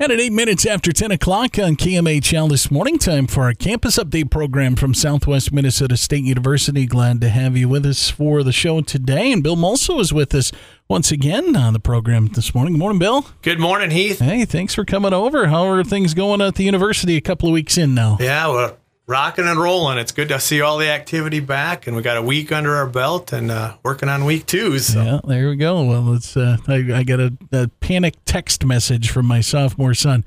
And at eight minutes after 10 o'clock on KMHL this morning, time for our campus update program from Southwest Minnesota State University. Glad to have you with us for the show today. And Bill Mulso is with us once again on the program this morning. Good morning, Bill. Good morning, Heath. Hey, thanks for coming over. How are things going at the university a couple of weeks in now? Yeah, well, rocking and rolling. It's good to see all the activity back, and we got a week under our belt and uh, working on week two. So. Yeah, there we go. Well, it's uh, I, I got a, a panic text message from my sophomore son.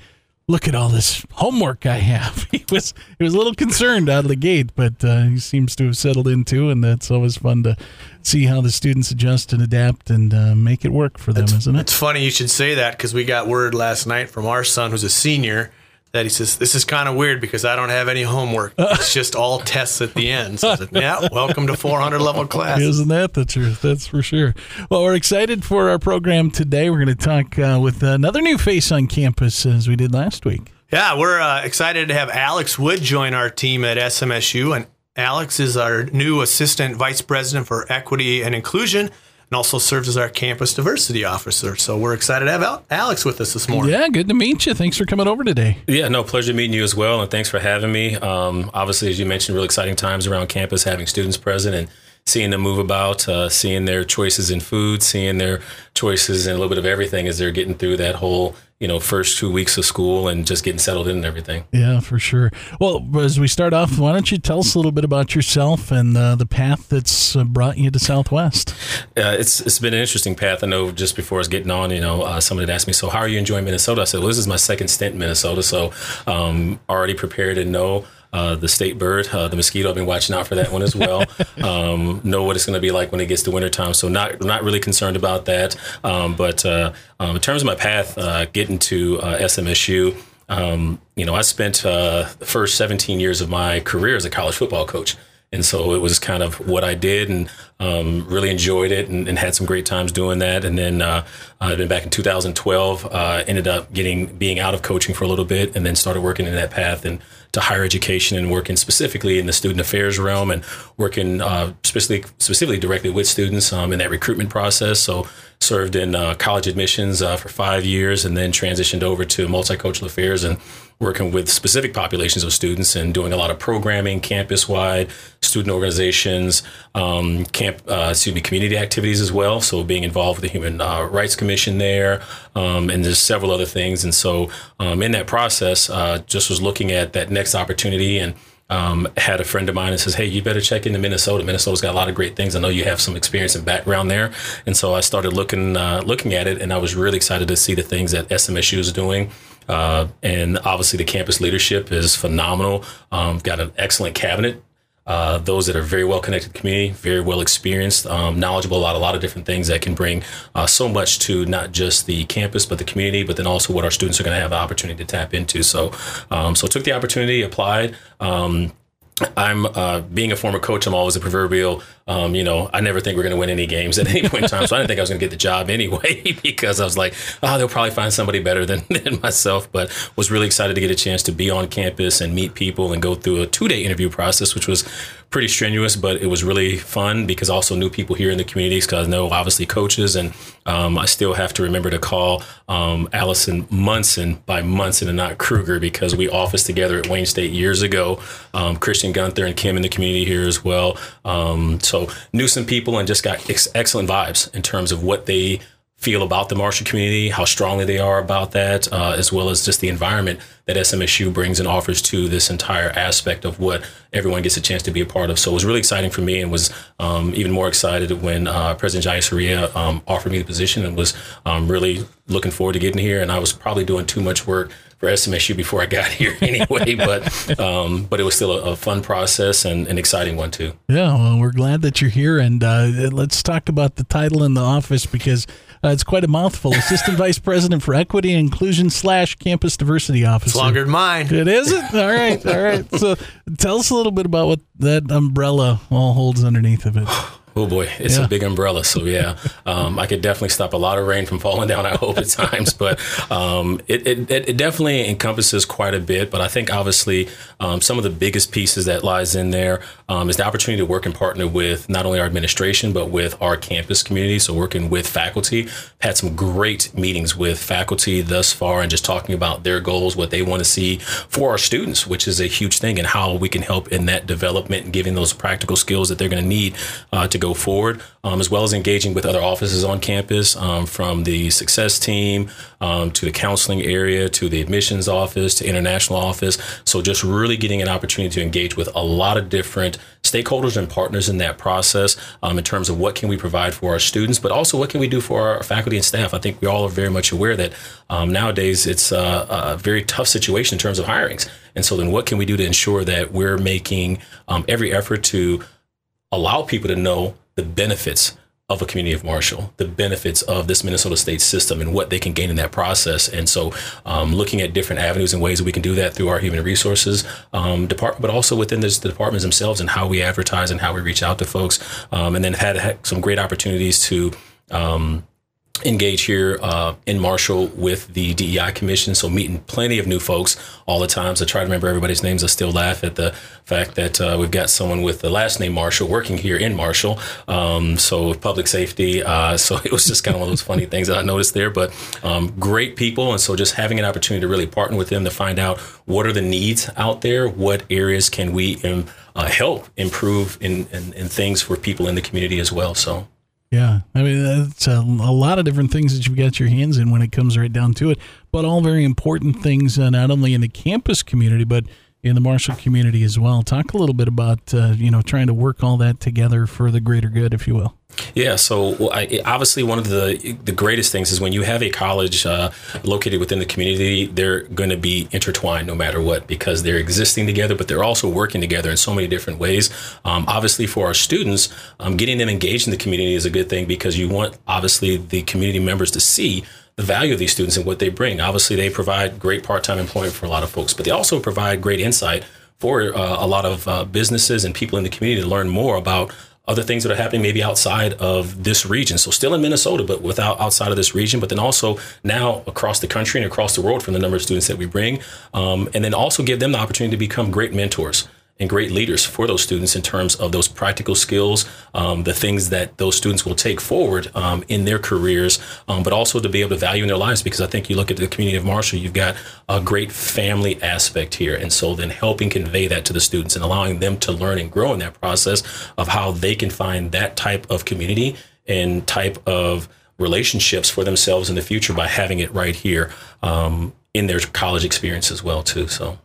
Look at all this homework I have. He was he was a little concerned out of the gate, but uh, he seems to have settled into, and that's always fun to see how the students adjust and adapt and uh, make it work for them, it's, isn't it? It's funny you should say that because we got word last night from our son, who's a senior, that he says this is kind of weird because I don't have any homework. It's just all tests at the end. So I said, yeah, welcome to 400 level class. Isn't that the truth? That's for sure. Well, we're excited for our program today. We're going to talk uh, with another new face on campus as we did last week. Yeah, we're uh, excited to have Alex Wood join our team at SMSU, and Alex is our new assistant vice president for equity and inclusion and also serves as our campus diversity officer. So we're excited to have Alex with us this morning. Yeah, good to meet you. Thanks for coming over today. Yeah, no, pleasure meeting you as well, and thanks for having me. Um, obviously, as you mentioned, real exciting times around campus, having students present and seeing them move about, uh, seeing their choices in food, seeing their choices in a little bit of everything as they're getting through that whole you know first two weeks of school and just getting settled in and everything. Yeah, for sure. Well, as we start off, why don't you tell us a little bit about yourself and uh, the path that's uh, brought you to Southwest? Uh, it's it's been an interesting path. I know just before I was getting on, you know, uh, somebody had asked me, "So how are you enjoying Minnesota?" I said, "Well, this is my second stint in Minnesota, so um, already prepared and know." Uh, the state bird, uh, the mosquito. I've been watching out for that one as well. um, know what it's going to be like when it gets to wintertime. So not not really concerned about that. Um, but uh, um, in terms of my path uh, getting to uh, SMSU, um, you know, I spent uh, the first 17 years of my career as a college football coach. And so it was kind of what I did and um, really enjoyed it and, and, had some great times doing that. And then uh, I've been back in 2012, uh, ended up getting being out of coaching for a little bit and then started working in that path and to higher education and working specifically in the student affairs realm and working uh, specifically, specifically directly with students um, in that recruitment process. So served in uh, college admissions uh, for five years and then transitioned over to multicultural affairs and working with specific populations of students and doing a lot of programming, campus wide, student organizations, um, camp, uh, excuse me, community activities as well. So being involved with the Human uh, Rights Commission there, um, and there's several other things. And so um, in that process, uh, just was looking at that next opportunity and um, had a friend of mine that says, "Hey, you better check into Minnesota. Minnesota's got a lot of great things. I know you have some experience and background there." And so I started looking uh, looking at it, and I was really excited to see the things that SMSU is doing. Uh, and obviously, the campus leadership is phenomenal. Um, got an excellent cabinet. Uh, those that are very well connected community, very well experienced, um, knowledgeable about a lot of different things that can bring uh, so much to not just the campus but the community, but then also what our students are going to have the opportunity to tap into. So, um, so took the opportunity, applied. Um, I'm uh, being a former coach. I'm always a proverbial. Um, you know, I never think we're going to win any games at any point in time. So I didn't think I was going to get the job anyway because I was like, oh, they'll probably find somebody better than, than myself. But was really excited to get a chance to be on campus and meet people and go through a two day interview process, which was pretty strenuous, but it was really fun because I also knew people here in the communities because I know obviously coaches and um, I still have to remember to call um, Allison Munson by Munson and not Kruger because we officed together at Wayne State years ago. Um, Christian Gunther and Kim in the community here as well. Um, so knew some people and just got ex- excellent vibes in terms of what they feel about the Marshall community, how strongly they are about that, uh, as well as just the environment that SMSU brings and offers to this entire aspect of what everyone gets a chance to be a part of. So it was really exciting for me and was um, even more excited when uh, President Jayasuriya um, offered me the position and was um, really looking forward to getting here. And I was probably doing too much work for SMSU before I got here anyway, but um, but it was still a, a, fun process and an exciting one too. Yeah, well, we're glad that you're here, and uh, let's talk about the title in the office because uh, it's quite a mouthful. Assistant Vice President for Equity and Inclusion slash Campus Diversity Officer. It's longer than mine. It is it. All right, all right. So tell us a little bit about what that umbrella all holds underneath of it. Oh boy, it's Yeah. a big umbrella. So yeah, um, I could definitely stop a lot of rain from falling down. I hope at times, but um, it, it, it definitely encompasses quite a bit. But I think obviously um, some of the biggest pieces that lies in there um, is the opportunity to work and partner with not only our administration but with our campus community. So working with faculty, had some great meetings with faculty thus far, and just talking about their goals, what they want to see for our students, which is a huge thing, and how we can help in that development and giving those practical skills that they're going to need uh, to go forward, um, as well as engaging with other offices on campus, um, from the success team um, to the counseling area to the admissions office to international office. So just really getting an opportunity to engage with a lot of different stakeholders and partners in that process um, in terms of what can we provide for our students, but also what can we do for our faculty and staff. I think we all are very much aware that um, nowadays it's a, a very tough situation in terms of hirings. And so then what can we do to ensure that we're making um, every effort to allow people to know the benefits of a community of Marshall, the benefits of this Minnesota state system and what they can gain in that process. And so, um, looking at different avenues and ways that we can do that through our human resources um, department, but also within this, the departments themselves and how we advertise and how we reach out to folks. Um, and then had, had some great opportunities to um, engage here uh, in Marshall with the DEI Commission. So meeting plenty of new folks all the time. So try to remember everybody's names. I still laugh at the fact that uh, we've got someone with the last name Marshall working here in Marshall. Um, so public safety. Uh, so it was just kind of one of those funny things that I noticed there. But um, great people, and so just having an opportunity to really partner with them to find out what are the needs out there, what areas can we um, uh, help improve in, in, in things for people in the community as well. So. Yeah, I mean that's a, a lot of different things that you've got your hands in when it comes right down to it, but all very important things, uh, not only in the campus community but in the Marshall community as well. Talk a little bit about uh, you know trying to work all that together for the greater good, if you will. Yeah, so well, I, obviously one of the the greatest things is when you have a college uh, located within the community, they're going to be intertwined no matter what because they're existing together, but they're also working together in so many different ways. Um, obviously, for our students, um, getting them engaged in the community is a good thing because you want obviously the community members to see the value of these students and what they bring. Obviously, they provide great part time employment for a lot of folks, but they also provide great insight for uh, a lot of uh, businesses and people in the community to learn more about other things that are happening maybe outside of this region. So still in Minnesota, but without outside of this region, but then also now across the country and across the world from the number of students that we bring. Um, and then also give them the opportunity to become great mentors and great leaders for those students in terms of those practical skills, um, the things that those students will take forward um, in their careers, um, but also to be able to value in their lives. Because I think you look at the community of Marshall, you've got a great family aspect here. And so then helping convey that to the students and allowing them to learn and grow in that process of how they can find that type of community and type of relationships for themselves in the future by having it right here um, in their college experience as well too so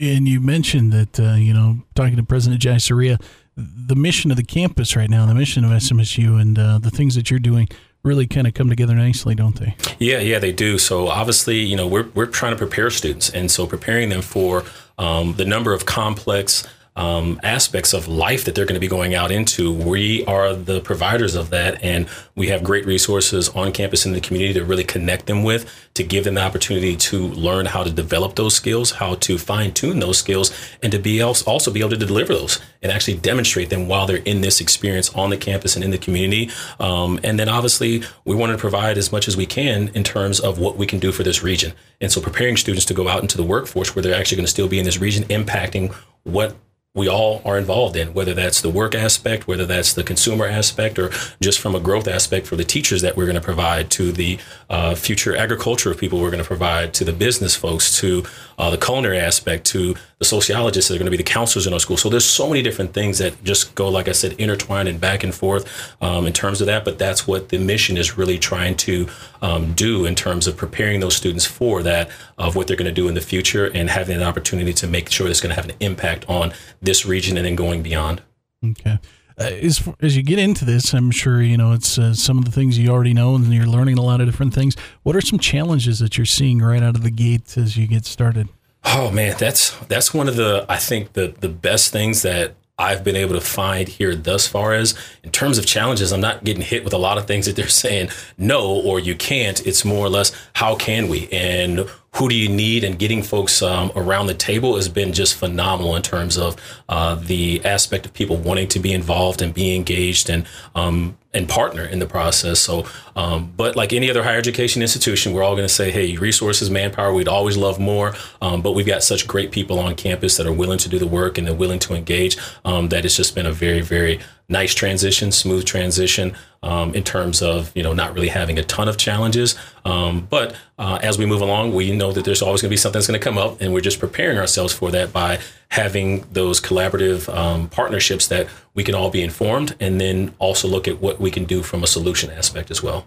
And you mentioned that, uh, you know, talking to President Jayasuriya, the mission of the campus right now, the mission of SMSU, and uh, the things that you're doing really kind of come together nicely, don't they? Yeah, yeah, they do. So obviously, you know, we're we're trying to prepare students, and so preparing them for um, the number of complex um, aspects of life that they're going to be going out into. We are the providers of that, and we have great resources on campus in the community to really connect them with, to give them the opportunity to learn how to develop those skills, how to fine tune those skills, and to be else also be able to deliver those and actually demonstrate them while they're in this experience on the campus and in the community. Um, and then obviously, we want to provide as much as we can in terms of what we can do for this region. And so, preparing students to go out into the workforce where they're actually going to still be in this region, impacting what we all are involved in, whether that's the work aspect, whether that's the consumer aspect, or just from a growth aspect for the teachers that we're going to provide, to the uh, future agriculture of people we're going to provide, to the business folks, to uh, the culinary aspect, to the sociologists that are going to be the counselors in our school. So there's so many different things that just go, like I said, intertwined and back and forth um, in terms of that. But that's what the mission is really trying to um, do in terms of preparing those students for that, of what they're going to do in the future, and having an opportunity to make sure it's going to have an impact on this region and then going beyond. Okay. Uh, as as you get into this, I'm sure you know it's uh, some of the things you already know, and you're learning a lot of different things. What are some challenges that you're seeing right out of the gate as you get started? Oh man, that's that's one of the I think the the best things that I've been able to find here thus far as in terms of challenges, I'm not getting hit with a lot of things that they're saying no or you can't. It's more or less how can we and who do you need and getting folks um, around the table has been just phenomenal in terms of uh, the aspect of people wanting to be involved and be engaged and um, and partner in the process. So, um, but like any other higher education institution, we're all going to say, hey, resources, manpower, we'd always love more. Um, but we've got such great people on campus that are willing to do the work and they're willing to engage um, that it's just been a very, very nice transition, smooth transition um, in terms of you know not really having a ton of challenges. Um, but uh, as we move along, we know that there's always going to be something that's going to come up, and we're just preparing ourselves for that by having those collaborative um, partnerships that we can all be informed, and then also look at what we can do from a solution aspect as well.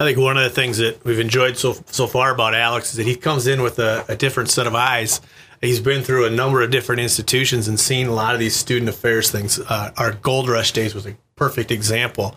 I think one of the things that we've enjoyed so so far about Alex is that he comes in with a, a different set of eyes he's been through a number of different institutions and seen a lot of these student affairs things. Uh, our Gold Rush days was a perfect example.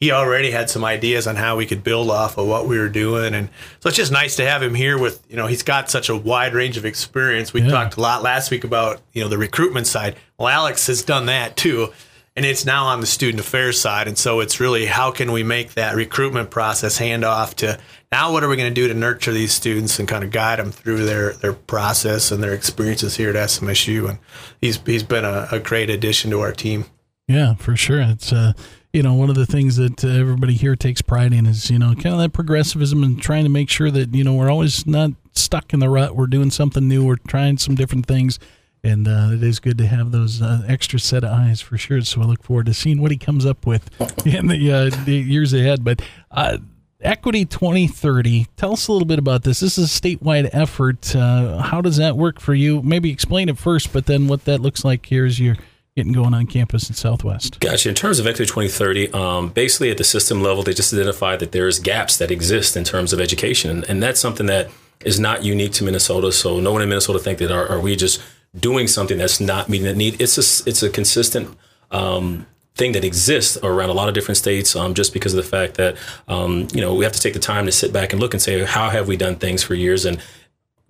He already had some ideas on how we could build off of what we were doing, and so it's just nice to have him here. With you know, he's got such a wide range of experience. We yeah. talked a lot last week about you know the recruitment side. Well, Alex has done that too, and it's now on the student affairs side. And so it's really how can we make that recruitment process hand off to now what are we going to do to nurture these students and kind of guide them through their, their process and their experiences here at SMSU? And he's he's been a, a great addition to our team. Yeah, for sure. It's uh, you know one of the things that uh, everybody here takes pride in is you know kind of that progressivism and trying to make sure that you know we're always not stuck in the rut. We're doing something new. We're trying some different things. And uh, it is good to have those uh, extra set of eyes for sure. So I look forward to seeing what he comes up with in the, uh, the years ahead. But uh, Equity 2030. Tell us a little bit about this. This is a statewide effort. Uh, how does that work for you? Maybe explain it first, but then what that looks like here as you're getting going on campus in Southwest. Gotcha. In terms of Equity 2030, um, basically at the system level, they just identified that there's gaps that exist in terms of education, and that's something that is not unique to Minnesota. So no one in Minnesota think that are, are we just doing something that's not meeting that need? It's a it's a consistent um, thing that exists around a lot of different states um, just because of the fact that um, you know we have to take the time to sit back and look and say how have we done things for years? And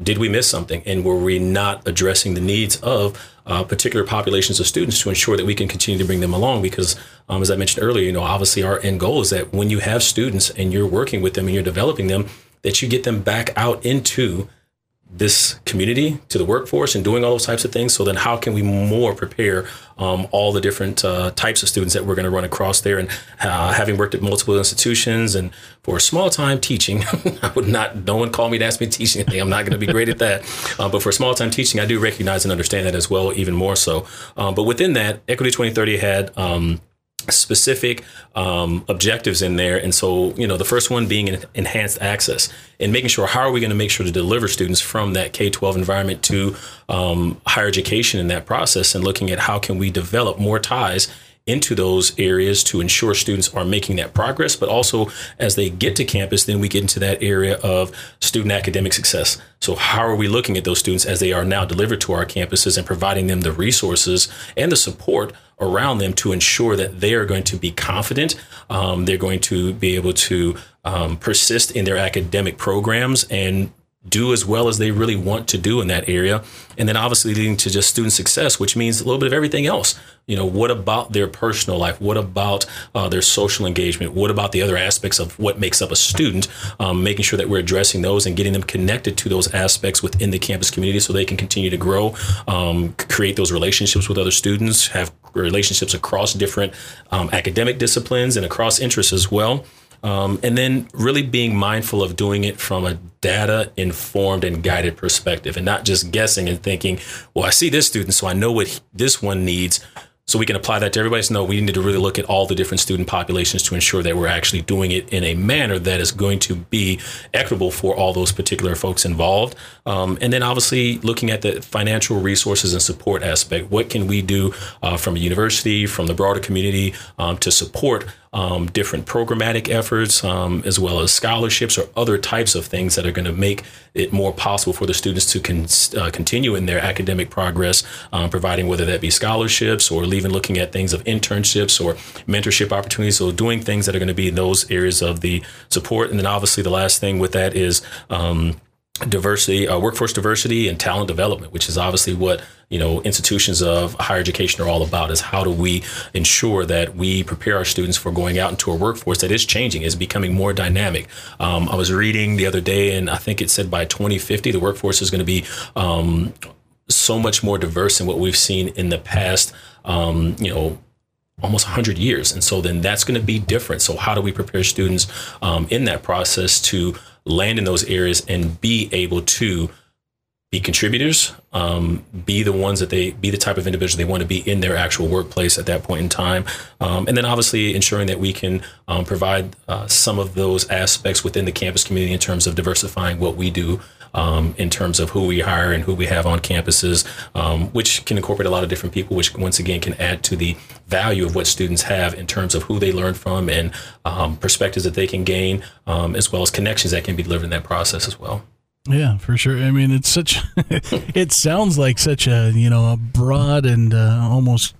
did we miss something? And were we not addressing the needs of uh, particular populations of students to ensure that we can continue to bring them along? Because um, as i mentioned earlier you know obviously our end goal is that when you have students and you're working with them and you're developing them that you get them back out into this community to the workforce and doing all those types of things. So then, how can we more prepare um, all the different uh, types of students that we're going to run across there? And uh, having worked at multiple institutions and for a small time teaching, I would not. No one call me to ask me to teach anything. I'm not going to be great at that. Uh, but for small time teaching, I do recognize and understand that as well, even more so. Um, but within that, Equity 2030 had. Um, specific um, objectives in there. And so, you know, the first one being enhanced access and making sure how are we going to make sure to deliver students from that K 12 environment to um, higher education in that process and looking at how can we develop more ties into those areas to ensure students are making that progress, but also as they get to campus, then we get into that area of student academic success. So, how are we looking at those students as they are now delivered to our campuses and providing them the resources and the support around them to ensure that they are going to be confident, um, they're going to be able to um, persist in their academic programs and do as well as they really want to do in that area. And then obviously leading to just student success, which means a little bit of everything else. You know, what about their personal life? What about uh, their social engagement? What about the other aspects of what makes up a student? Um, making sure that we're addressing those and getting them connected to those aspects within the campus community so they can continue to grow, um, create those relationships with other students, have relationships across different um, academic disciplines and across interests as well. Um, and then really being mindful of doing it from a data informed and guided perspective and not just guessing and thinking, well, I see this student, so I know what this one needs so we can apply that to everybody. So no, we need to really look at all the different student populations to ensure that we're actually doing it in a manner that is going to be equitable for all those particular folks involved. Um, and then obviously looking at the financial resources and support aspect. What can we do uh, from a university, from the broader community um, to support um, different programmatic efforts, um, as well as scholarships or other types of things that are going to make it more possible for the students to con- uh, continue in their academic progress, um, providing whether that be scholarships or even looking at things of internships or mentorship opportunities. So, doing things that are going to be in those areas of the support. And then, obviously, the last thing with that is um, diversity, uh, workforce diversity, and talent development, which is obviously what you know institutions of higher education are all about. Is how do we ensure that we prepare our students for going out into a workforce that is changing, is becoming more dynamic. Um, I was reading the other day, and I think it said by 2050 the workforce is going to be um, so much more diverse than what we've seen in the past. Um, you know, almost 100 years. And so then that's going to be different. So, how do we prepare students um, in that process to land in those areas and be able to be contributors, um, be the ones that they be the type of individual they want to be in their actual workplace at that point in time, um, and then obviously ensuring that we can um, provide uh, some of those aspects within the campus community in terms of diversifying what we do um, in terms of who we hire and who we have on campuses, um, which can incorporate a lot of different people, which once again can add to the value of what students have in terms of who they learn from and um, perspectives that they can gain, um, as well as connections that can be delivered in that process as well. Yeah, for sure. I mean, it's such. it sounds like such a you know a broad and uh, almost.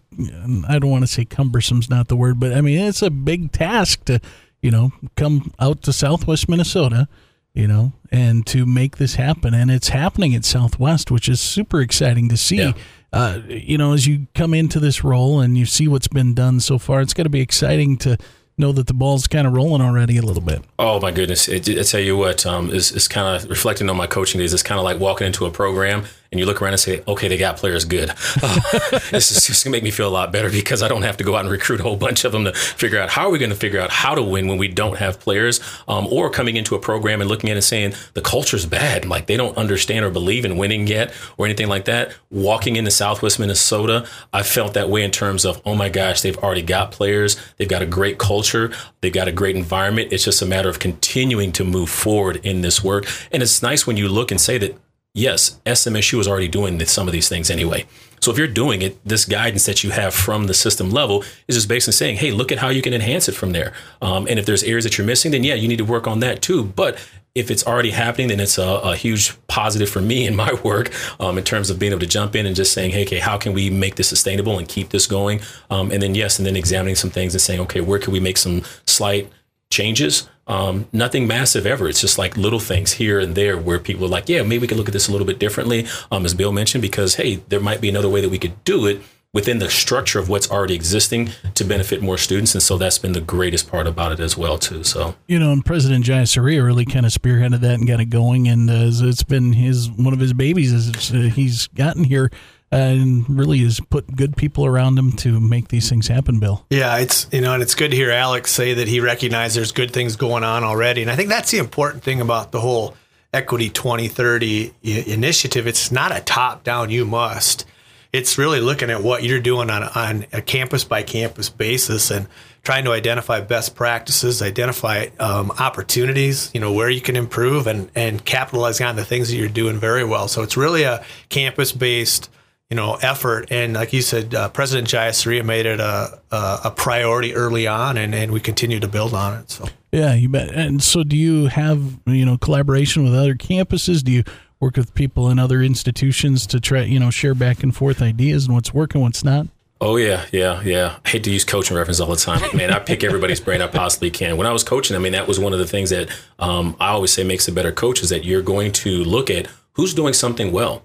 I don't want to say cumbersome's not the word, but I mean it's a big task to you know come out to Southwest Minnesota, you know, and to make this happen. And it's happening at Southwest, which is super exciting to see. Yeah. Uh, you know, as you come into this role and you see what's been done so far, it's going to be exciting to know that the ball's kind of rolling already a little bit. Oh my goodness! It, I tell you what, um, is is kind of reflecting on my coaching days. It's kind of like walking into a program and you look around and say, okay, they got players good. Uh, this is gonna make me feel a lot better because I don't have to go out and recruit a whole bunch of them to figure out how are we going to figure out how to win when we don't have players, um, or coming into a program and looking at it and saying the culture's bad, like they don't understand or believe in winning yet or anything like that. Walking into Southwest Minnesota, I felt that way in terms of, oh my gosh, they've already got players, they've got a great culture, they've got a great environment. It's just a matter of continuing to move forward in this work, and it's nice when you look and say that yes, SMSU is already doing some of these things anyway. So if you're doing it, this guidance that you have from the system level is just basically saying, hey, look at how you can enhance it from there. Um, and if there's areas that you're missing, then yeah, you need to work on that too. But if it's already happening, then it's a, a huge positive for me in my work um, in terms of being able to jump in and just saying, hey, okay, how can we make this sustainable and keep this going? Um, and then yes, and then examining some things and saying, okay, where can we make some slight changes um, nothing massive ever. It's just like little things here and there where people are like, yeah, maybe we could look at this a little bit differently, um, as Bill mentioned, because hey, there might be another way that we could do it within the structure of what's already existing to benefit more students. And so that's been the greatest part about it as well, too. So you know, and President Jayasuriya really kind of spearheaded that and got it going, and uh, it's been his one of his babies as uh, he's gotten here and really has put good people around him to make these things happen, Bill. Yeah, it's you know, and it's good to hear Alex say that he recognized there's good things going on already, and I think that's the important thing about the whole Equity 2030 initiative. It's not a top down, you must. It's really looking at what you're doing on, on a campus by campus basis and trying to identify best practices, identify um, opportunities, you know, where you can improve and, and capitalize on the things that you're doing very well. So it's really a campus based you know, effort. And like you said, uh, President Jayasuriya made it a, a, a, priority early on, and, and we continue to build on it. So yeah, you bet. And so, do you have you know collaboration with other campuses? Do you work with people in other institutions to try you know share back and forth ideas and what's working, what's not? Oh yeah, yeah, yeah. I hate to use coaching reference all the time. Man, I pick everybody's brain I possibly can. When I was coaching, I mean, that was one of the things that um, I always say makes a better coach is that you're going to look at who's doing something well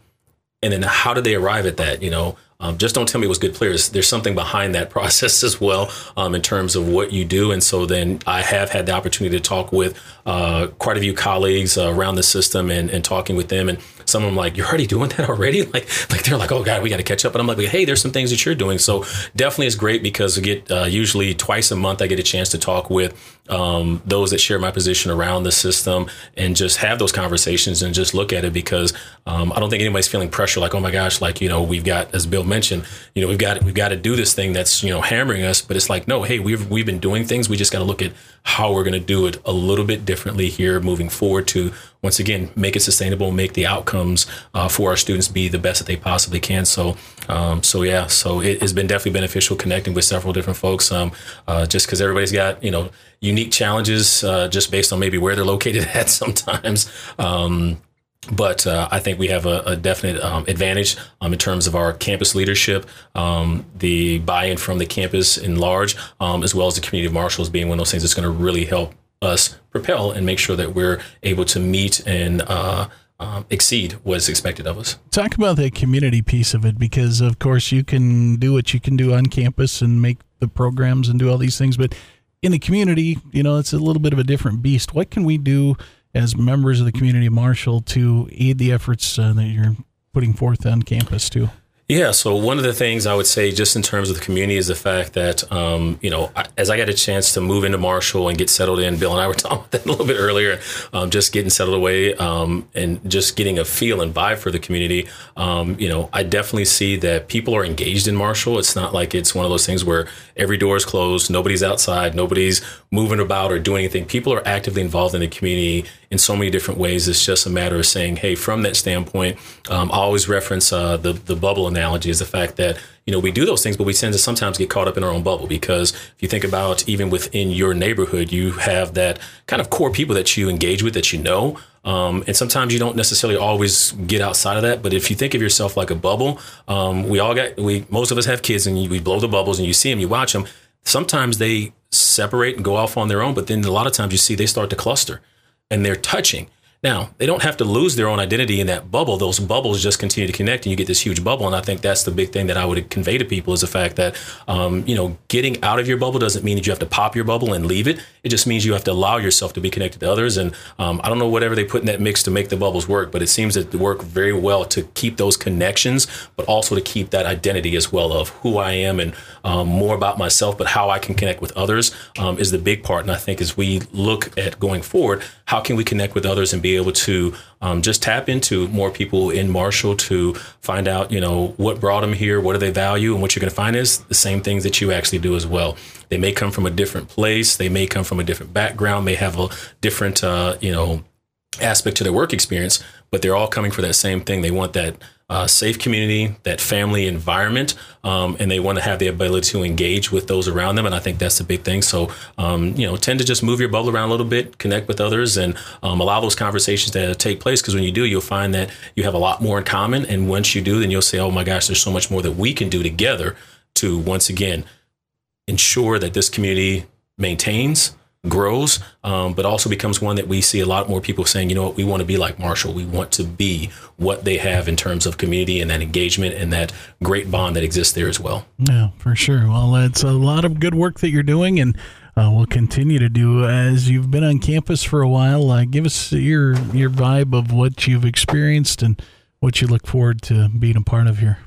and then how did they arrive at that? You know, um, just don't tell me it was good players. There's something behind that process as well um, in terms of what you do. And so then I have had the opportunity to talk with uh, quite a few colleagues uh, around the system and, and talking with them. And some of them like, you're already doing that already? Like, like they're like, oh God, we got to catch up. And I'm like, hey, there's some things that you're doing. So definitely it's great because we get uh, usually twice a month, I get a chance to talk with um, those that share my position around the system and just have those conversations and just look at it because um, I don't think anybody's feeling pressure like, oh my gosh, like, you know, we've got, as Bill mentioned, you know, we've got, we've got to do this thing that's, you know, hammering us, but it's like, no, hey, we've, we've been doing things. We just got to look at how we're going to do it a little bit differently here moving forward to once again make it sustainable make the outcomes uh, for our students be the best that they possibly can. So um, so yeah so it has been definitely beneficial connecting with several different folks um, uh, just because everybody's got you know unique challenges uh, just based on maybe where they're located at sometimes. Um, but uh, I think we have a, a definite um, advantage um, in terms of our campus leadership, um, the buy-in from the campus in large, um, as well as the community of Marshall's being one of those things that's going to really help us propel and make sure that we're able to meet and uh, um, exceed what is expected of us. Talk about the community piece of it because, of course, you can do what you can do on campus and make the programs and do all these things, but in the community, you know, it's a little bit of a different beast. What can we do as members of the community of Marshall to aid the efforts uh, that you're putting forth on campus too? Yeah, so one of the things I would say, just in terms of the community, is the fact that um, you know, as I got a chance to move into Marshall and get settled in, Bill and I were talking about that a little bit earlier, um, just getting settled away um, and just getting a feel and vibe for the community. Um, you know, I definitely see that people are engaged in Marshall. It's not like it's one of those things where every door is closed, nobody's outside, nobody's moving about or doing anything. People are actively involved in the community in so many different ways. It's just a matter of saying, hey, from that standpoint, um, I always reference uh, the the bubble analogy is the fact that you know we do those things, but we tend to sometimes get caught up in our own bubble because if you think about even within your neighborhood, you have that kind of core people that you engage with that you know. Um, and sometimes you don't necessarily always get outside of that. But if you think of yourself like a bubble, um, we all got we most of us have kids, and we blow the bubbles, and you see them, you watch them. Sometimes they separate and go off on their own, but then a lot of times you see they start to cluster, and they're touching. Now, they don't have to lose their own identity in that bubble. Those bubbles just continue to connect and you get this huge bubble. And I think that's the big thing that I would convey to people is the fact that, um, you know, getting out of your bubble doesn't mean that you have to pop your bubble and leave it. It just means you have to allow yourself to be connected to others. And um, I don't know whatever they put in that mix to make the bubbles work, but it seems that to work very well to keep those connections, but also to keep that identity as well of who I am and um, more about myself, but how I can connect with others um, is the big part. And I think as we look at going forward, how can we connect with others and be able to um, just tap into more people in Marshall to find out, you know, what brought them here, what do they value, and what you're going to find is the same things that you actually do as well. They may come from a different place, they may come from a different background, may have a different, uh, you know, aspect to their work experience, but they're all coming for that same thing. They want that uh, safe community, that family environment, um, and they want to have the ability to engage with those around them. And I think that's the big thing. So, um, you know, tend to just move your bubble around a little bit, connect with others, and um, allow those conversations to take place. Because when you do, you'll find that you have a lot more in common. And once you do, then you'll say, "Oh my gosh, there's so much more that we can do together to once again ensure that this community maintains." Grows, um, but also becomes one that we see a lot more people saying, you know what, we want to be like Marshall. We want to be what they have in terms of community and that engagement and that great bond that exists there as well. Yeah, for sure. Well, it's a lot of good work that you're doing and uh, will continue to do as you've been on campus for a while. Uh, give us your your vibe of what you've experienced and what you look forward to being a part of here.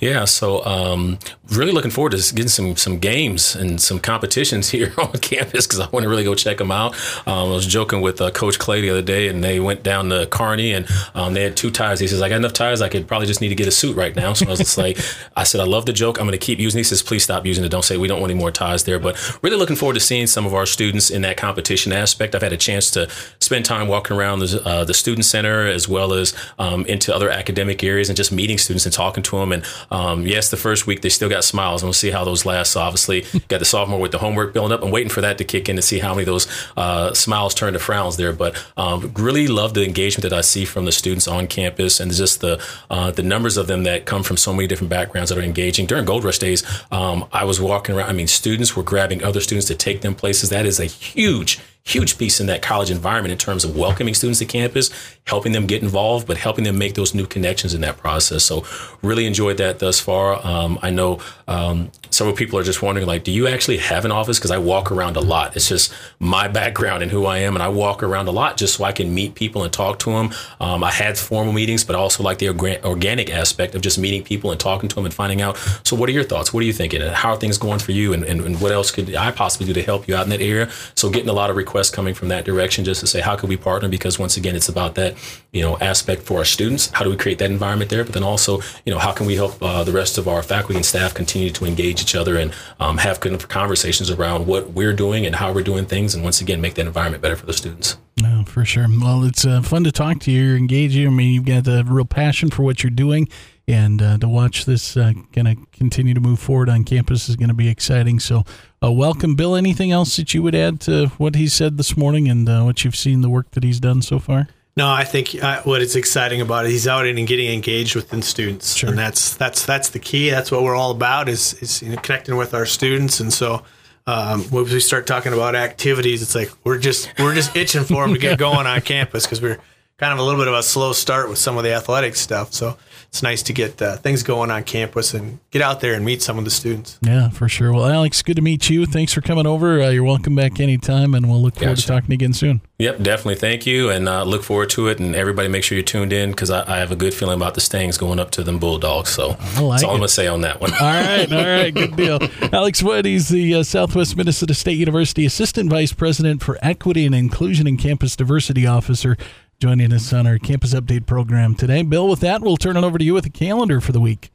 Yeah, so um, really looking forward to getting some some games and some competitions here on campus because I want to really go check them out. Um, I was joking with uh, Coach Clay the other day, and they went down to Kearney and um, they had two tires. He says, "I got enough tires. I could probably just need to get a suit right now." So I was just like, "I said I love the joke. I'm going to keep using." He says, "Please stop using it. Don't say we don't want any more tires there." But really looking forward to seeing some of our students in that competition aspect. I've had a chance to spend time walking around the, uh, the student center as well as um, into other academic areas and just meeting students and talking to them um, yes, the first week they still got smiles, and we'll see how those last. Obviously, got the sophomore with the homework building up. I'm waiting for that to kick in to see how many of those uh, smiles turn to frowns there. But um, really love the engagement that I see from the students on campus, and just the uh, the numbers of them that come from so many different backgrounds that are engaging. During Gold Rush days, um, I was walking around. I mean, students were grabbing other students to take them places. That is a huge huge piece in that college environment in terms of welcoming students to campus, helping them get involved, but helping them make those new connections in that process. So really enjoyed that thus far. Um, I know um, several people are just wondering, like, do you actually have an office? Because I walk around a lot. It's just my background and who I am, and I walk around a lot just so I can meet people and talk to them. Um, I had formal meetings, but also like the organic aspect of just meeting people and talking to them and finding out. So, what are your thoughts? What are you thinking? And how are things going for you? And, and, and what else could I possibly do to help you out in that area? So, getting a lot of requests coming from that direction just to say, how could we partner? Because once again, it's about that you know aspect for our students. How do we create that environment there? But then also, you know, how can we help uh, the rest of our faculty and staff continue to engage each other and um, have conversations around what we're doing and how we're doing things, and once again, make that environment better for the students. Yeah, for sure. Well, it's uh, fun to talk to you. Engage You're. I mean, you've got a real passion for what you're doing, and uh, to watch this uh, kind of continue to move forward on campus is going to be exciting. So, uh, welcome, Bill. Anything else that you would add to what he said this morning and uh, what you've seen the work that he's done so far? No, I think uh, what is exciting about it, he's out and getting engaged with the students, sure. and that's that's that's the key. That's what we're all about is is you know, connecting with our students, and so um, when we start talking about activities, it's like we're just we're just itching for them to get going on campus because we're kind of a little bit of a slow start with some of the athletic stuff. So it's nice to get uh, things going on campus and get out there and meet some of the students. Yeah, for sure. Well, Alex, good to meet you. Thanks for coming over. Uh, you're welcome back anytime, and we'll look forward Gotcha. to talking again soon. Yep, definitely. Thank you, and uh, look forward to it. And everybody, make sure you're tuned in because I, I have a good feeling about the Stangs going up to them Bulldogs. So I like that's all it. I'm gonna say on that one. All right, all right, good deal. Alex Wood, he's the uh, Southwest Minnesota State University Assistant Vice President for Equity and Inclusion and Campus Diversity Officer, joining us on our Campus Update program today. Bill, with that, we'll turn it over to you with the calendar for the week.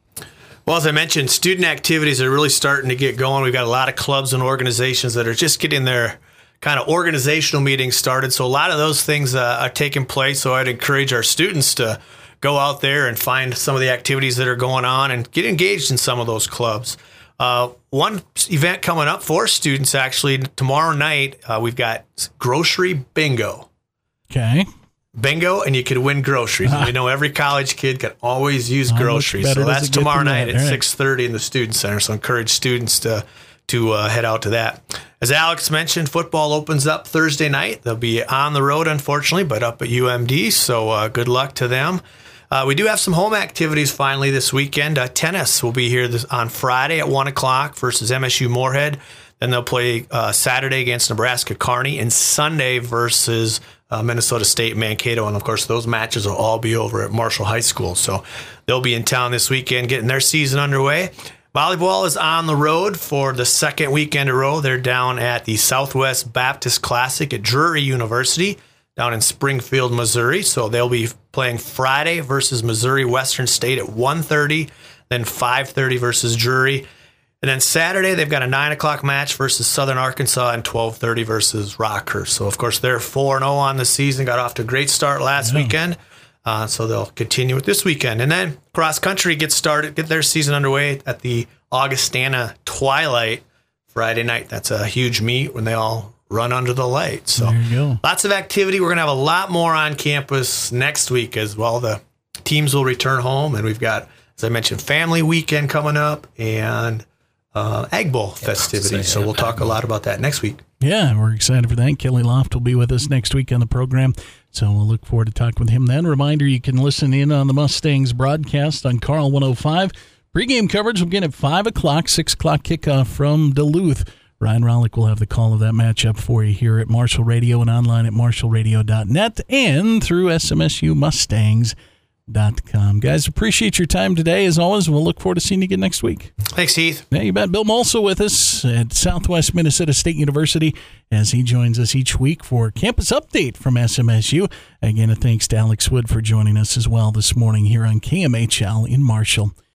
Well, as I mentioned, student activities are really starting to get going. We've got a lot of clubs and organizations that are just getting their kind of organizational meetings started. So a lot of those things uh, are taking place. So I'd encourage our students to go out there and find some of the activities that are going on and get engaged in some of those clubs. Uh, one event coming up for students actually tomorrow night, uh, we've got grocery bingo Okay. Bingo and you could win groceries. we know every college kid can always use How groceries. So that's tomorrow night that? at right. six thirty in the student center. So encourage students to to uh, head out to that. As Alex mentioned, football opens up Thursday night. They'll be on the road, unfortunately, but up at UMD. So uh, good luck to them. Uh, we do have some home activities finally this weekend. Uh, tennis will be here this, on Friday at one o'clock versus MSU Moorhead. Then they'll play uh, Saturday against Nebraska Kearney and Sunday versus uh, Minnesota State Mankato. And of course, those matches will all be over at Marshall High School. So they'll be in town this weekend getting their season underway. Volleyball is on the road for the second weekend in a row. They're down at the Southwest Baptist Classic at Drury University down in Springfield, Missouri. So they'll be playing Friday versus Missouri Western State at 1.30, then 5.30 versus Drury. And then Saturday they've got a nine o'clock match versus Southern Arkansas and twelve thirty versus Rockhurst. So of course they're four and zero on the season. Got off to a great start last weekend, uh, so they'll continue with this weekend. And then cross country gets started, get their season underway at the Augustana Twilight Friday night. That's a huge meet when they all run under the light. So There you go. lots of activity. We're gonna have a lot more on campus next week as well. The teams will return home, and we've got, as I mentioned, family weekend coming up and uh, Ag Bowl festivities. So we'll talk a lot about that next week. Yeah, we're excited for that. Kelly Loft will be with us next week on the program, so we'll look forward to talking with him then. Reminder you can listen in on the Mustangs broadcast on KARL 105. Pre-game coverage will begin at 5 o'clock, 6 o'clock kickoff from Duluth. Ryan Rollick will have the call of that matchup for you here at Marshall Radio and online at marshallradio.net and through SMSU Mustangs.com. Guys, appreciate your time today. As always, we'll look forward to seeing you again next week. Thanks, Heath. Yeah, you bet. Bill Mulso with us at Southwest Minnesota State University as he joins us each week for Campus Update from SMSU. Again, a thanks to Alex Wood for joining us as well this morning here on KMHL in Marshall.